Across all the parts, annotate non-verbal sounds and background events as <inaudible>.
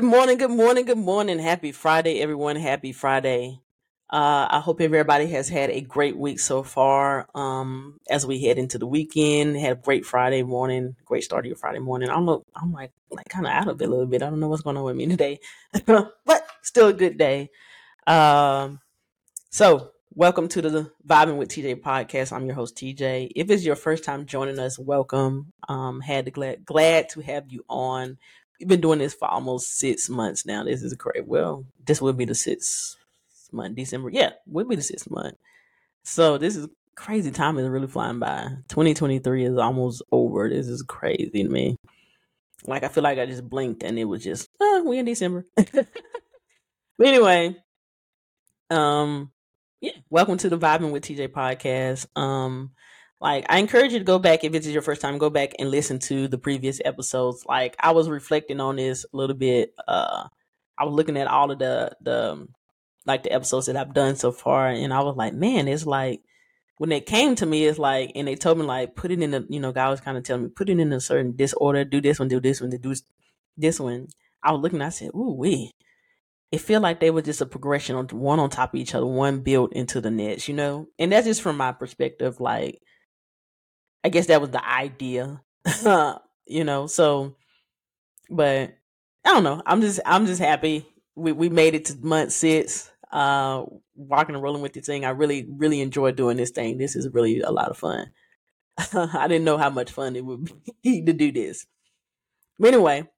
Good morning, good morning, good morning. Happy Friday, everyone. Happy Friday. Uh, I hope everybody has had a great week so far. Um, as we head into the weekend, had a great Friday morning, great start of your Friday morning. I'm look, I'm like, like kind of out of it a little bit. I don't know what's going on with me today, <laughs> but still a good day. Um, so welcome to the Vibing with TJ podcast. I'm your host TJ. If it's your first time joining us, welcome. Um, had to glad glad to have you on. We've been doing this for almost six months now. This is great. Well, this will be the sixth month, December. Yeah, will be the sixth month. So this is crazy. Time is really flying by. 2023 is almost over. This is crazy to me. Like I feel like I just blinked and it was just oh, we in December. <laughs> but anyway, um, yeah, welcome to the Vibing with TJ podcast. Um, like I encourage you to go back if it's your first time, go back and listen to the previous episodes. Like I was reflecting on this a little bit. Uh, I was looking at all of the the like the episodes that I've done so far, and I was like, man, it's like when it came to me, it's like, and they told me like put it in the, you know, God was kind of telling me put it in a certain disorder, do this one, do this one, do this one. I was looking, I said, ooh wee it feel like they were just a progression on one on top of each other, one built into the next, you know? And that's just from my perspective. Like, I guess that was the idea, <laughs> you know? So, but I don't know. I'm just, I'm just happy we, we made it to month six, uh, walking and rolling with this thing. I really, really enjoy doing this thing. This is really a lot of fun. <laughs> I didn't know how much fun it would <laughs> be to do this. But anyway,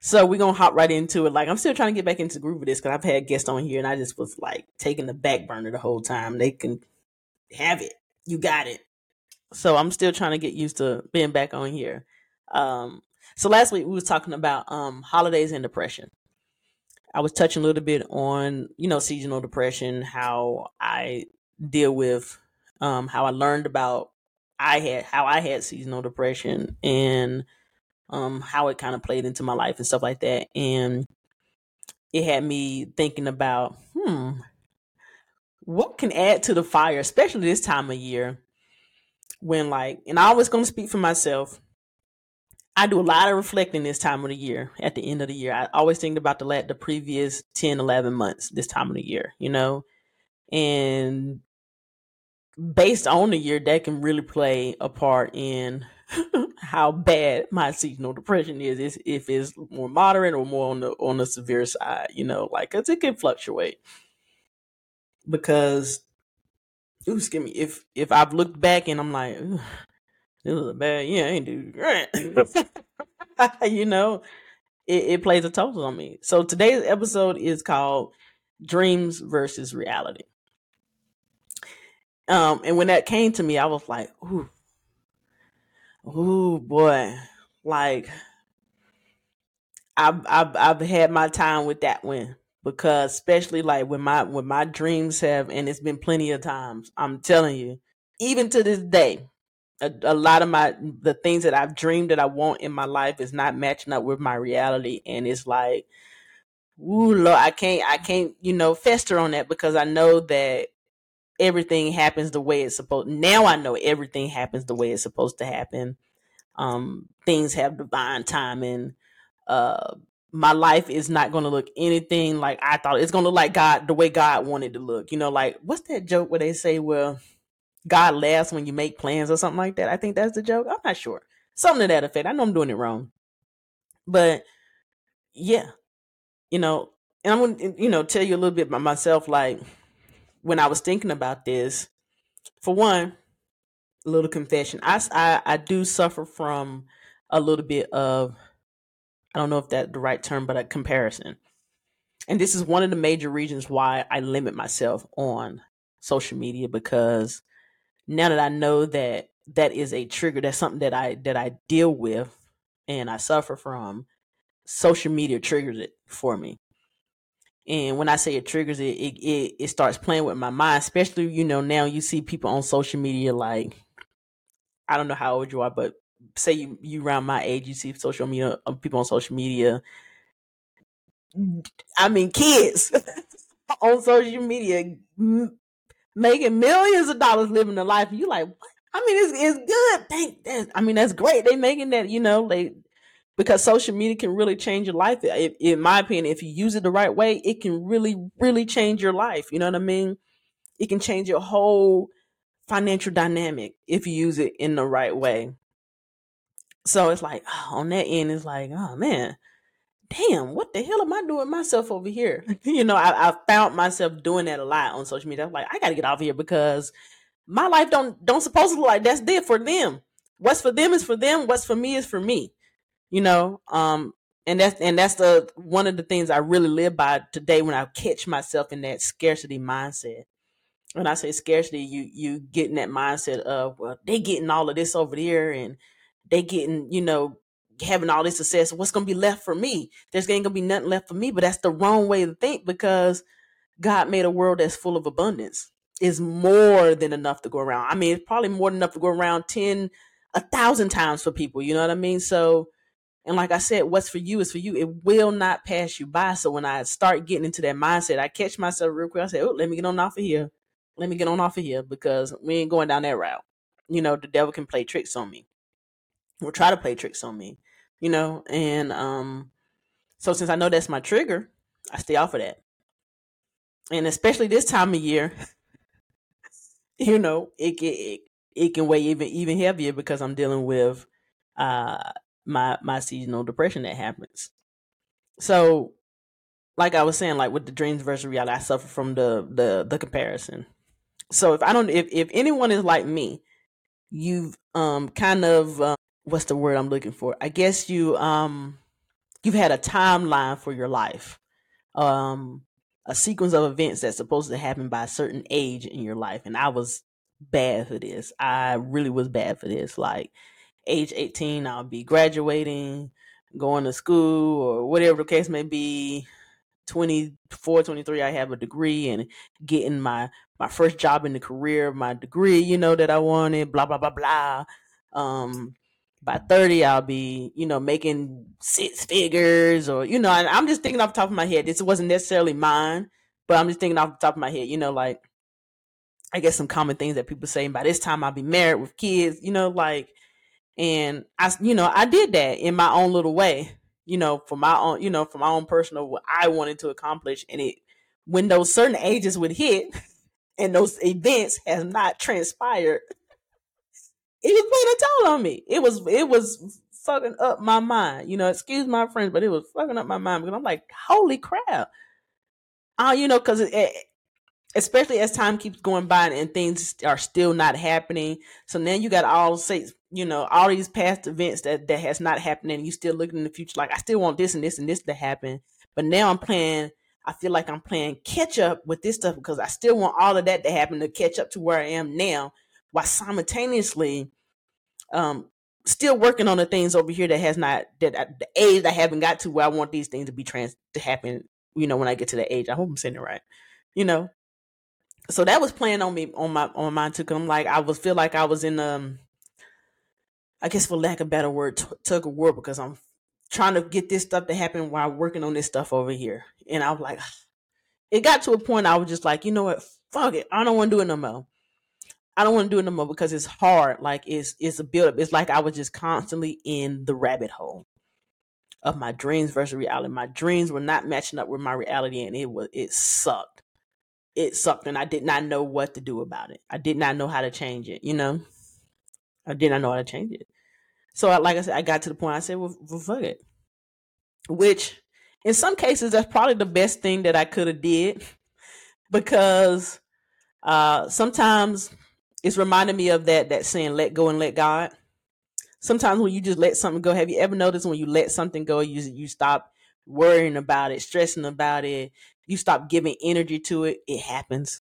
so we're gonna hop right into it. Like I'm still trying to get back into the groove of this because I've had guests on here and I just was like taking the back burner the whole time. They can have it. You got it. So I'm still trying to get used to being back on here. Um so last week we was talking about um holidays and depression. I was touching a little bit on, you know, seasonal depression, how I deal with um how I learned about I had how I had seasonal depression and um, how it kind of played into my life and stuff like that. And it had me thinking about, hmm, what can add to the fire, especially this time of year when like, and I always gonna speak for myself. I do a lot of reflecting this time of the year at the end of the year. I always think about the the previous 10, 11 months this time of the year, you know, and based on the year, that can really play a part in <laughs> how bad my seasonal depression is, is if it's more moderate or more on the on the severe side, you know, like it can fluctuate. Because ooh, excuse me, if if I've looked back and I'm like, this was a bad yeah, I ain't do great. <laughs> you know, it, it plays a toll on me. So today's episode is called Dreams versus Reality. Um, and when that came to me, I was like, ooh, ooh boy, like I've I've I've had my time with that one because especially like when my when my dreams have and it's been plenty of times. I'm telling you, even to this day, a, a lot of my the things that I've dreamed that I want in my life is not matching up with my reality, and it's like, ooh, Lord, I can't I can't you know fester on that because I know that everything happens the way it's supposed. Now I know everything happens the way it's supposed to happen. Um, things have divine timing. Uh, my life is not going to look anything like I thought. It's going to look like God, the way God wanted to look. You know, like what's that joke where they say, "Well, God laughs when you make plans" or something like that. I think that's the joke. I'm not sure. Something to that effect. I know I'm doing it wrong, but yeah, you know, and I'm going to, you know, tell you a little bit about myself. Like when I was thinking about this, for one, a little confession. I, I, I do suffer from a little bit of, I don't know if that's the right term, but a comparison. And this is one of the major reasons why I limit myself on social media because now that I know that that is a trigger, that's something that I that I deal with and I suffer from, social media triggers it for me. And when I say it triggers it, it, it, it starts playing with my mind, especially, you know, now you see people on social media like, I don't know how old you are, but say you, you around my age, you see social media, uh, people on social media. I mean, kids <laughs> on social media m- making millions of dollars living a life. You like, what? I mean, it's, it's good. Thank that. I mean, that's great. They making that, you know, they, because social media can really change your life. in my opinion, if you use it the right way, it can really, really change your life. You know what I mean? It can change your whole financial dynamic if you use it in the right way. So it's like on that end, it's like, oh man, damn, what the hell am I doing myself over here? <laughs> you know, I, I found myself doing that a lot on social media. I'm like, I gotta get off here because my life don't don't supposed to look like that's there for them. What's for them is for them. What's for me is for me. You know, um, and that's and that's the one of the things I really live by today when I catch myself in that scarcity mindset. When I say scarcity, you you get in that mindset of well, they getting all of this over there and they getting, you know, having all this success. What's gonna be left for me? There's ain't gonna be nothing left for me. But that's the wrong way to think because God made a world that's full of abundance. Is more than enough to go around. I mean, it's probably more than enough to go around ten, a thousand times for people. You know what I mean? So, and like I said, what's for you is for you. It will not pass you by. So when I start getting into that mindset, I catch myself real quick. I say, "Oh, let me get on off of here. Let me get on off of here because we ain't going down that route." You know, the devil can play tricks on me will try to play tricks on me, you know, and um, so since I know that's my trigger, I stay off of that. And especially this time of year, <laughs> you know, it it, it can weigh even even heavier because I'm dealing with uh my my seasonal depression that happens. So, like I was saying, like with the dreams versus reality, I suffer from the the the comparison. So if I don't, if if anyone is like me, you've um kind of um, what's the word I'm looking for? I guess you um you've had a timeline for your life. Um a sequence of events that's supposed to happen by a certain age in your life. And I was bad for this. I really was bad for this. Like age 18, I'll be graduating, going to school or whatever the case may be. 24, 23, I have a degree and getting my my first job in the career, my degree, you know, that I wanted, blah, blah, blah, blah. Um, by 30 i'll be you know making six figures or you know i'm just thinking off the top of my head. This wasn't necessarily mine but i'm just thinking off the top of my head you know like i guess some common things that people say and by this time i'll be married with kids you know like and i you know i did that in my own little way you know for my own you know for my own personal what i wanted to accomplish and it when those certain ages would hit <laughs> and those events has not transpired it was playing a toll on me. It was it was fucking up my mind. You know, excuse my friends, but it was fucking up my mind because I'm like, holy crap. Oh, uh, you know, because especially as time keeps going by and things are still not happening. So now you got all say, you know, all these past events that that has not happened, and you still looking in the future like I still want this and this and this to happen. But now I'm playing. I feel like I'm playing catch up with this stuff because I still want all of that to happen to catch up to where I am now while simultaneously um still working on the things over here that has not that I, the age I haven't got to where I want these things to be trans to happen. You know, when I get to that age, I hope I'm saying it right. You know, so that was playing on me on my on my too. I'm like I was feel like I was in um, I guess for lack of better word, t- tug of war because I'm trying to get this stuff to happen while working on this stuff over here, and I was like, <sighs> it got to a point I was just like, you know what, fuck it, I don't want to do it no more. I don't want to do it no more because it's hard. Like it's it's a build up. It's like I was just constantly in the rabbit hole of my dreams versus reality. My dreams were not matching up with my reality, and it was it sucked. It sucked, and I did not know what to do about it. I did not know how to change it. You know, I did not know how to change it. So, like I said, I got to the point. I said, "Well, well fuck it," which in some cases that's probably the best thing that I could have did <laughs> because uh, sometimes it's reminding me of that that saying let go and let god. Sometimes when you just let something go have you ever noticed when you let something go you you stop worrying about it stressing about it you stop giving energy to it? It happens. <laughs>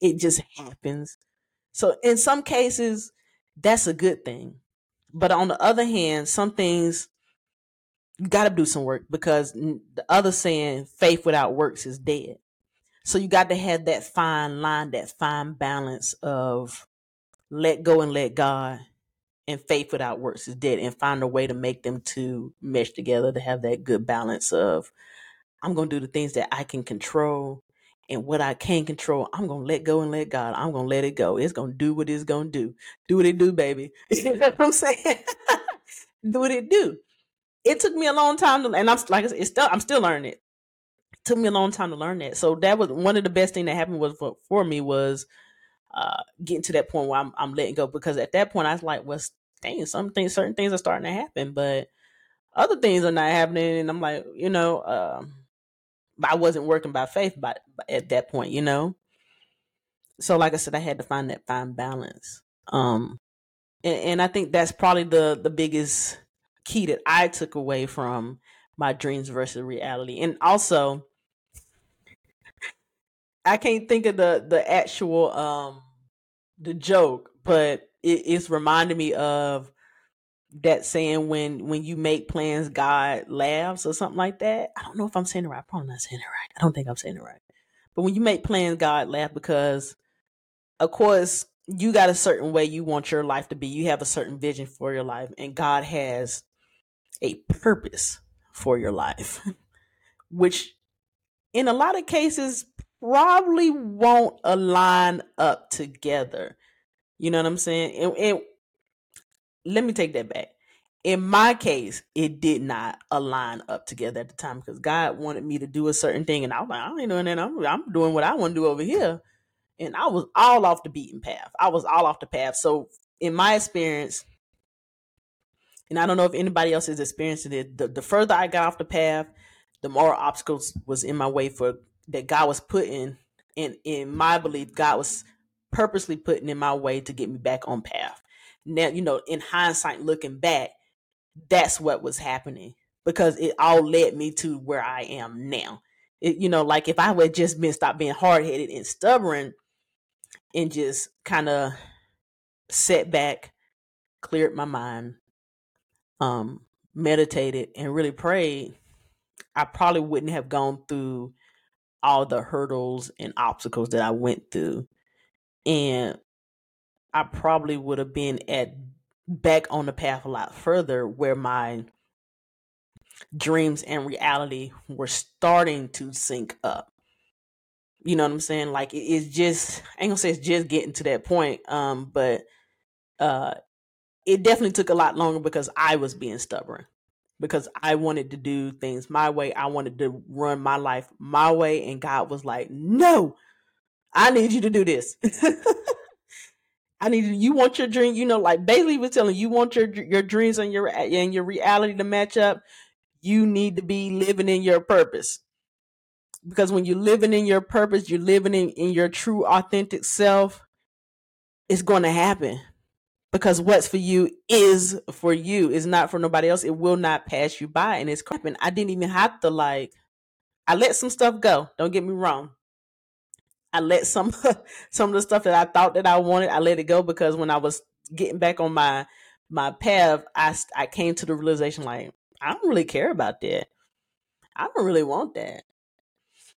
It just happens. So in some cases that's a good thing. But on the other hand some things you got to do some work because the other saying faith without works is dead so you got to have that fine line, that fine balance of let go and let God and faith without works is dead and find a way to make them two mesh together to have that good balance of I'm going to do the things that I can control and what I can't control, I'm going to let go and let God. I'm going to let it go. It's going to do what it's going to do. Do what it do, baby. <laughs> you know what I'm saying? <laughs> do what it do. It took me a long time to, and I'm like it's still I'm still learning it. Took me a long time to learn that. So that was one of the best thing that happened was for, for me was uh, getting to that point where I'm, I'm letting go because at that point I was like, well, dang, some things, certain things are starting to happen, but other things are not happening, and I'm like, you know, um, I wasn't working by faith, but at that point, you know. So, like I said, I had to find that fine balance. Um, and, and I think that's probably the the biggest key that I took away from my dreams versus reality, and also I can't think of the the actual um the joke, but it, it's reminding me of that saying when when you make plans, God laughs or something like that. I don't know if I'm saying it right. I'm probably not saying it right. I don't think I'm saying it right. But when you make plans, God laughs because, of course, you got a certain way you want your life to be. You have a certain vision for your life, and God has a purpose for your life, <laughs> which in a lot of cases probably won't align up together. You know what I'm saying? And, and let me take that back. In my case, it did not align up together at the time because God wanted me to do a certain thing, and I was like, I ain't doing that. I'm, I'm doing what I want to do over here, and I was all off the beaten path. I was all off the path. So, in my experience, and I don't know if anybody else is experiencing it, the, the further I got off the path, the more obstacles was in my way for that God was putting in in my belief, God was purposely putting in my way to get me back on path. Now you know in hindsight looking back that's what was happening because it all led me to where i am now. It, you know like if i would just been stopped being hard-headed and stubborn and just kind of set back cleared my mind um meditated and really prayed i probably wouldn't have gone through all the hurdles and obstacles that i went through and I probably would have been at back on the path a lot further where my dreams and reality were starting to sync up. You know what I'm saying? Like it's just I ain't gonna say it's just getting to that point. Um, but uh it definitely took a lot longer because I was being stubborn. Because I wanted to do things my way. I wanted to run my life my way. And God was like, No, I need you to do this. <laughs> I need you want your dream, you know, like Bailey was telling you want your your dreams and your and your reality to match up. You need to be living in your purpose. Because when you're living in your purpose, you're living in, in your true authentic self, it's going to happen. Because what's for you is for you. It's not for nobody else. It will not pass you by. And it's happened. I didn't even have to like I let some stuff go. Don't get me wrong. I let some <laughs> some of the stuff that I thought that I wanted, I let it go because when I was getting back on my my path, I I came to the realization like I don't really care about that. I don't really want that.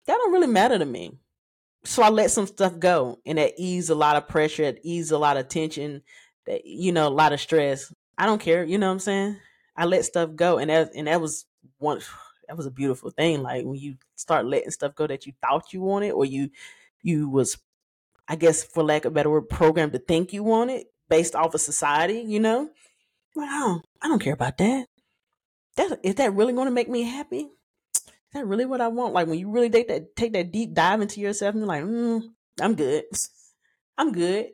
That don't really matter to me. So I let some stuff go, and that eased a lot of pressure, it eased a lot of tension, that you know, a lot of stress. I don't care. You know what I'm saying? I let stuff go, and that and that was one. <sighs> That was a beautiful thing. Like when you start letting stuff go that you thought you wanted, or you you was I guess for lack of a better word, programmed to think you wanted based off of society, you know? Well, I don't care about that. That is that really going to make me happy? Is that really what I want? Like when you really take that take that deep dive into yourself and you're like, mm, I'm good. I'm good.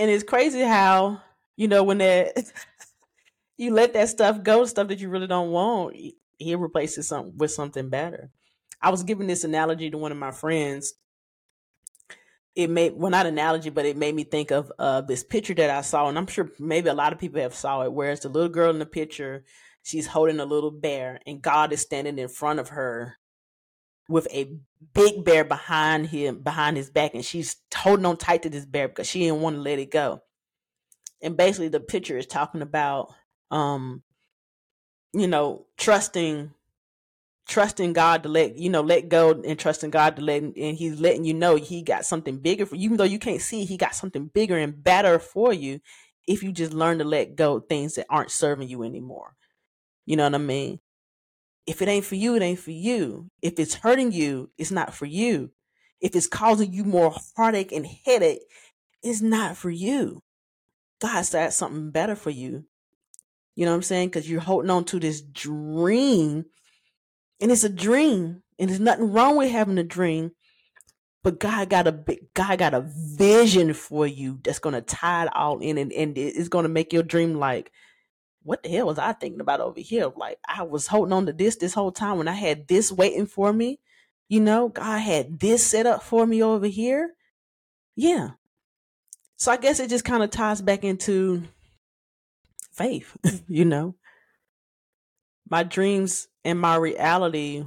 And it's crazy how, you know, when that <laughs> you let that stuff go, stuff that you really don't want, he replaces something with something better. I was giving this analogy to one of my friends it made well not analogy, but it made me think of uh, this picture that I saw, and I'm sure maybe a lot of people have saw it. Where it's the little girl in the picture, she's holding a little bear, and God is standing in front of her with a big bear behind him, behind his back, and she's holding on tight to this bear because she didn't want to let it go. And basically, the picture is talking about, um, you know, trusting trusting God to let you know let go and trusting God to let and He's letting you know He got something bigger for you, even though you can't see He got something bigger and better for you if you just learn to let go things that aren't serving you anymore. You know what I mean? If it ain't for you, it ain't for you. If it's hurting you, it's not for you. If it's causing you more heartache and headache, it's not for you. God's got something better for you. You know what I'm saying? Because you're holding on to this dream, and it's a dream, and there's nothing wrong with having a dream. But God got a big, God got a vision for you that's gonna tie it all in, and, and it's gonna make your dream like, what the hell was I thinking about over here? Like I was holding on to this this whole time when I had this waiting for me. You know, God had this set up for me over here. Yeah. So I guess it just kind of ties back into faith, <laughs> you know. My dreams and my reality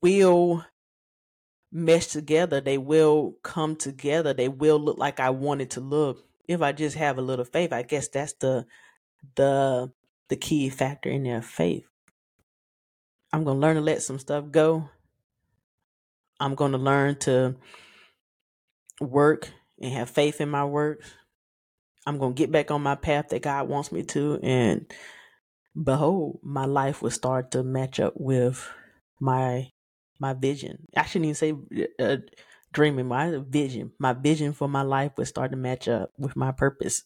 will mesh together. They will come together. They will look like I want it to look. If I just have a little faith, I guess that's the the the key factor in their faith. I'm gonna learn to let some stuff go. I'm gonna learn to work and have faith in my work. I'm gonna get back on my path that God wants me to, and behold, my life will start to match up with my my vision. I shouldn't even say uh, dreaming. My vision, my vision for my life would start to match up with my purpose.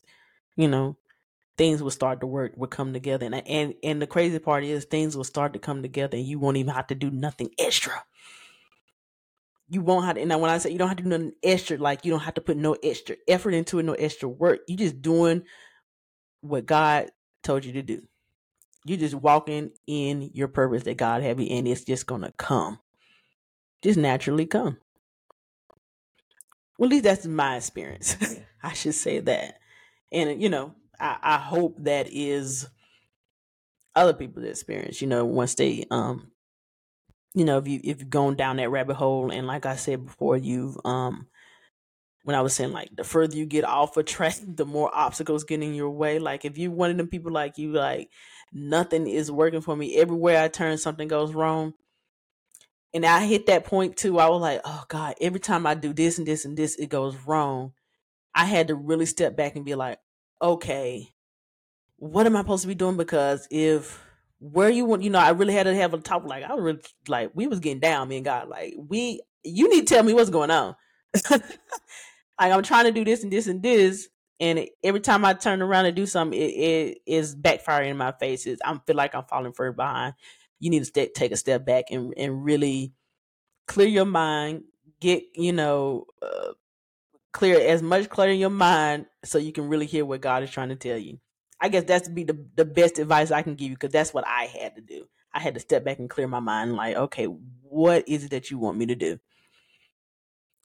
You know, things will start to work, will come together, and and and the crazy part is things will start to come together, and you won't even have to do nothing extra. You won't have to. And when I say you don't have to do nothing extra, like you don't have to put no extra effort into it, no extra work. You just doing what God told you to do. You're just walking in your purpose that God have you, and it's just gonna come just naturally come. Well, at least that's my experience. <laughs> I should say that. And, you know, I, I hope that is other people's experience, you know, once they, um, you know, if you, if you've gone down that rabbit hole and like I said before, you've, um, when I was saying like the further you get off a track, <laughs> the more obstacles get in your way. Like if you're one of them people like you, like nothing is working for me. Everywhere I turn, something goes wrong and I hit that point too. I was like, oh God, every time I do this and this and this, it goes wrong. I had to really step back and be like, okay, what am I supposed to be doing? Because if where you want, you know, I really had to have a talk. Like I was really like, we was getting down, me and God. Like we, you need to tell me what's going on. <laughs> like I'm trying to do this and this and this, and every time I turn around and do something, it, it is backfiring in my face. It's, I feel like I'm falling further behind you need to take a step back and and really clear your mind. Get you know uh, clear as much clear in your mind so you can really hear what God is trying to tell you. I guess that's to be the the best advice I can give you because that's what I had to do. I had to step back and clear my mind. Like, okay, what is it that you want me to do?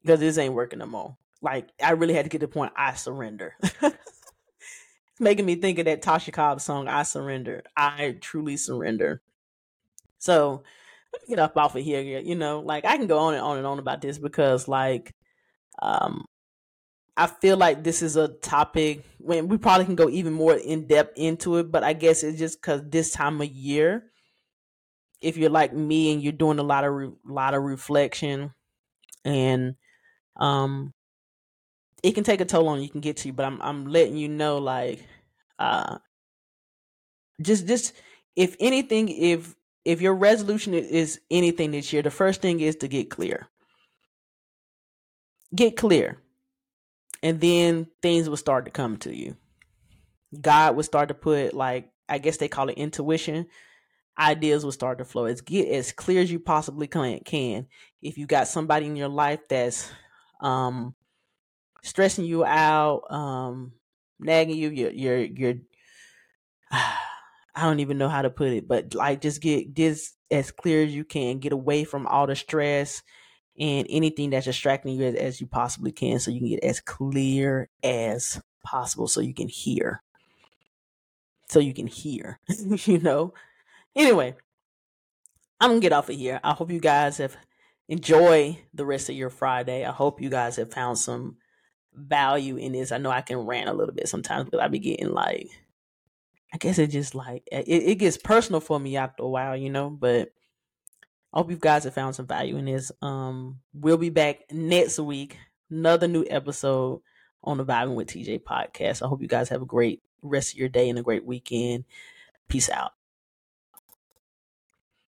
Because this ain't working no more. Like, I really had to get to the point. I surrender. it's <laughs> making me think of that Tasha Cobbs song. I surrender. I truly surrender. So let me get up off of here. You know, like I can go on and on and on about this because like um I feel like this is a topic when we probably can go even more in depth into it, but I guess it's just because this time of year, if you're like me and you're doing a lot of re- lot of reflection, and um, it can take a toll on you, can get to you. But I'm I'm letting you know, like, uh, just just if anything, if if your resolution is anything this year, the first thing is to get clear. Get clear. And then things will start to come to you. God will start to put like I guess they call it intuition. Ideas will start to flow. Get as clear as you possibly can. If you got somebody in your life that's um stressing you out, um nagging you, you're you're you're <sighs> I don't even know how to put it, but like just get this as clear as you can. Get away from all the stress and anything that's distracting you as, as you possibly can so you can get as clear as possible so you can hear. So you can hear, <laughs> you know? Anyway, I'm gonna get off of here. I hope you guys have enjoy the rest of your Friday. I hope you guys have found some value in this. I know I can rant a little bit sometimes, but I be getting like I guess it just like it, it gets personal for me after a while, you know. But I hope you guys have found some value in this. Um, we'll be back next week, another new episode on the Vibing with TJ podcast. I hope you guys have a great rest of your day and a great weekend. Peace out.